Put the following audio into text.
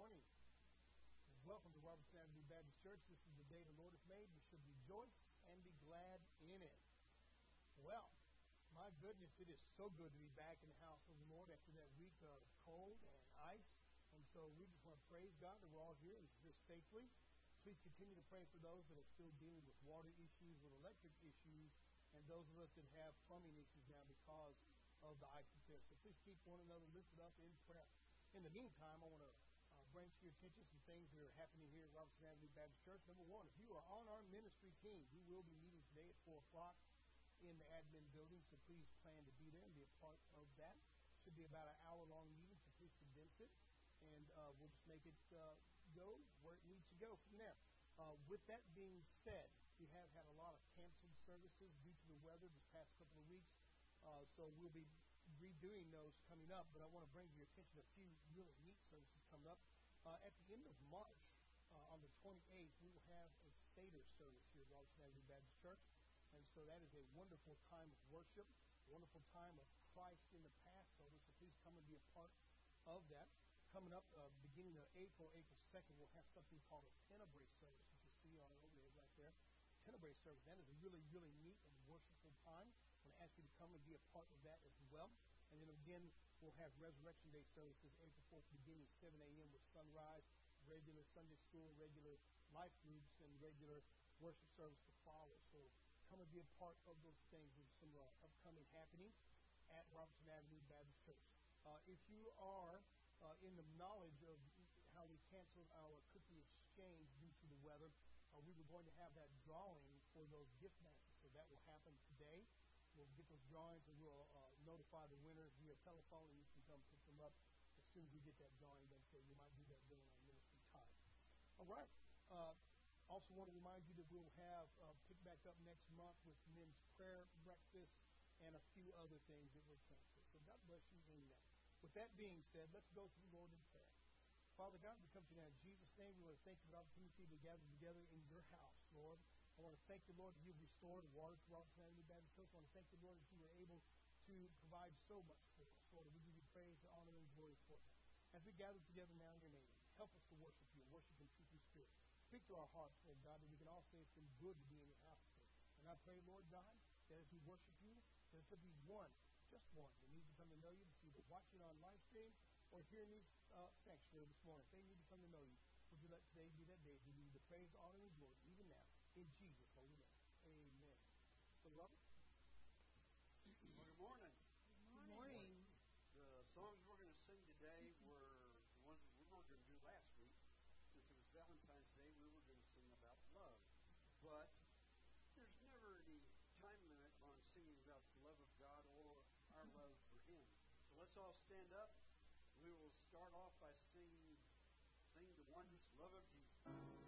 morning. Welcome to Robertson Avenue Baptist Church. This is the day the Lord has made. We should rejoice and be glad in it. Well, my goodness, it is so good to be back in the house of the Lord after that week of cold and ice. And so we just want to praise God that we're all here and here safely. Please continue to pray for those that are still dealing with water issues, with electric issues, and those of us that have plumbing issues now because of the ice and. So please keep one another lifted up in prayer. In the meantime, I want to uh, bring to your attention some things that are happening here at Robertson Avenue Baptist Church. Number one, if you are on our ministry team, we will be meeting today at 4 o'clock in the admin building, so please plan to be there and be a part of that. Should be about an hour-long meeting, so please condense it, and uh, we'll just make it uh, go where it needs to go from there. Uh, with that being said, we have had a lot of canceled services due to the weather this past couple of weeks, uh, so we'll be redoing those coming up, but I want to bring to your attention a few really neat services coming up. Uh, at the end of March, uh, on the 28th, we will have a Seder service here at Robertson Avenue Baptist Church. And so that is a wonderful time of worship, wonderful time of Christ in the Passover. So please come and be a part of that. Coming up, uh, beginning of April, April 2nd, we'll have something called a Tenebrae service, you see on overhead right there. Tenebrae service. That is a really, really neat and worshipful time. 12. And then again, we'll have Resurrection Day services April 4th beginning at 7 a.m. with sunrise, regular Sunday school, regular life groups, and regular worship service to follow. So come and be a part of those things and some uh, upcoming happenings at Robertson Avenue Baptist Church. Uh, if you are uh, in the knowledge of how we canceled our cookie exchange due to the weather, uh, we were going to have that drawing for those gift baskets. So that will happen today. We'll get those drawings and we'll uh, notify the winner via telephone and you can come pick them up as soon as we get that drawing done. So you might do that during our ministry time. All right. Uh, also want to remind you that we'll have uh, pick back up next month with men's prayer breakfast and a few other things that we're canceled. So God bless you in that. With that being said, let's go to the Lord in prayer. Father God, we come to you now in Jesus' name. We want to thank you for the opportunity to gather together in your house, Lord. I want to thank you, Lord, that you've restored water to Robertson Avenue Baptist Church. I want to thank you, Lord, that you were able to provide so much for us. Lord, we give you praise, honor, and glory for that. As we gather together now in your name, help us to worship you, worship in truth and spirit. Speak to our hearts, Lord God, that we can all say it's been good to be in your house. Lord. And I pray, Lord God, that as we worship you, there be one, just one, that needs to come to know you, that's either watching on live stream or here in this uh, sanctuary this morning. If they need to come to know you, would you let today be that day? We need the praise, honor, and glory, even. In Jesus' holy name. Amen. So, Robert? Good morning. Good morning. The songs we're going to sing today were the ones we were going to do last week. Since it was Valentine's Day, we were going to sing about love. But there's never any time limit on singing about the love of God or our love for Him. So let's all stand up. We will start off by singing, sing the wondrous love of Jesus.